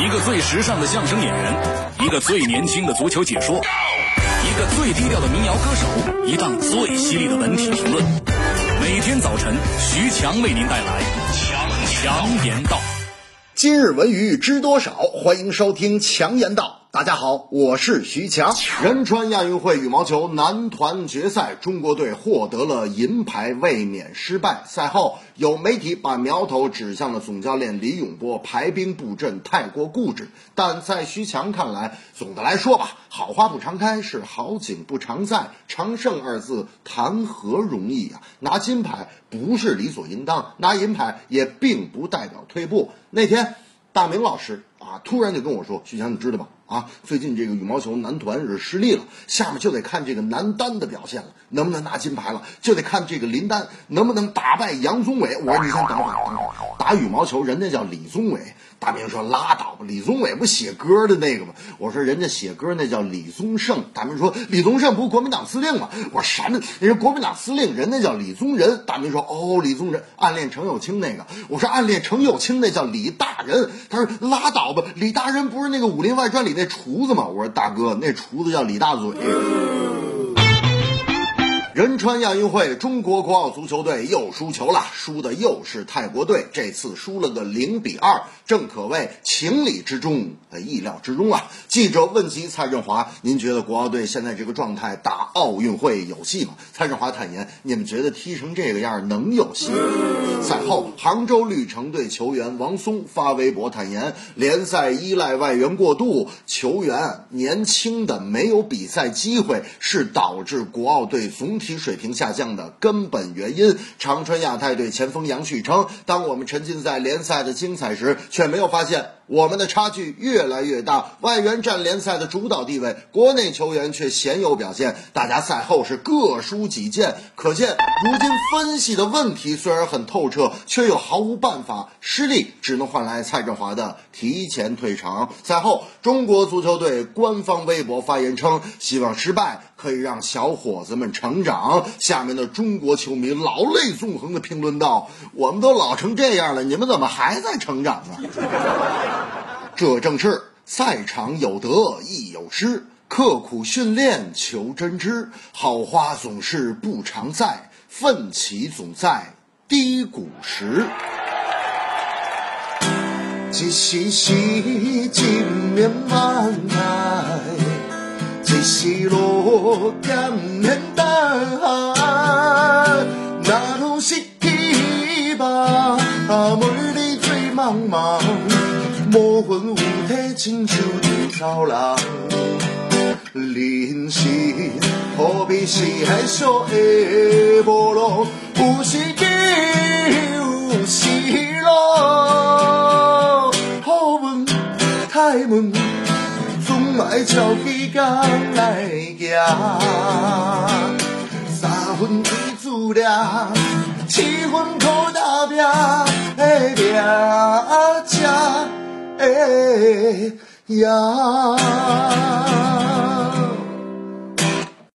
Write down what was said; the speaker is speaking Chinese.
一个最时尚的相声演员，一个最年轻的足球解说，一个最低调的民谣歌手，一档最犀利的文体评论。每天早晨，徐强为您带来强强言道。今日文娱知多少？欢迎收听强言道。大家好，我是徐强。仁川亚运会羽毛球男团决赛，中国队获得了银牌，卫冕失败。赛后，有媒体把苗头指向了总教练李永波排兵布阵太过固执。但在徐强看来，总的来说吧，好花不常开，是好景不常在。常胜二字谈何容易啊！拿金牌不是理所应当，拿银牌也并不代表退步。那天，大明老师啊，突然就跟我说：“徐强，你知道吗？”啊，最近这个羽毛球男团是失利了，下面就得看这个男单的表现了，能不能拿金牌了，就得看这个林丹能不能打败杨宗纬。我说你先等会儿，等会儿，打羽毛球人家叫李宗伟。大明说拉倒吧，李宗伟不写歌的那个吗？我说人家写歌那叫李宗盛。大明说李宗盛不是国民党司令吗？我说什么？人家国民党司令人家叫李宗仁。大明说哦，李宗仁暗恋程又青那个。我说暗恋程又青那叫李大仁。他说拉倒不，李大仁不是那个《武林外传》里那厨子吗？我说大哥，那厨子叫李大嘴。仁川亚运会，中国国奥足球队又输球了，输的又是泰国队，这次输了个零比二，正可谓情理之中的意料之中啊！记者问及蔡振华：“您觉得国奥队现在这个状态打奥运会有戏吗？”蔡振华坦言：“你们觉得踢成这个样能有戏吗？”赛后，杭州绿城队球员王松发微博坦言：“联赛依赖外援过度，球员年轻的没有比赛机会，是导致国奥队总体。”体水平下降的根本原因。长春亚泰队前锋杨旭称：“当我们沉浸在联赛的精彩时，却没有发现我们的差距越来越大。外援占联赛的主导地位，国内球员却鲜有表现。大家赛后是各抒己见，可见如今分析的问题虽然很透彻，却又毫无办法。失利只能换来蔡振华的提前退场。赛后，中国足球队官方微博发言称：希望失败可以让小伙子们成长。”下面的中国球迷老泪纵横的评论道：“我们都老成这样了，你们怎么还在成长呢？”这正是赛场有得亦有失，刻苦训练求真知，好花总是不常在，奋起总在低谷时。一时时，一面万代，一时路艰难。那路是希望，每日最茫茫，无魂有体，亲像稻草人。人生何必是海上的无路，有时起，有时落。好问太问，总爱照时间来行。三分天注定，七分靠打拼，的命哎呀。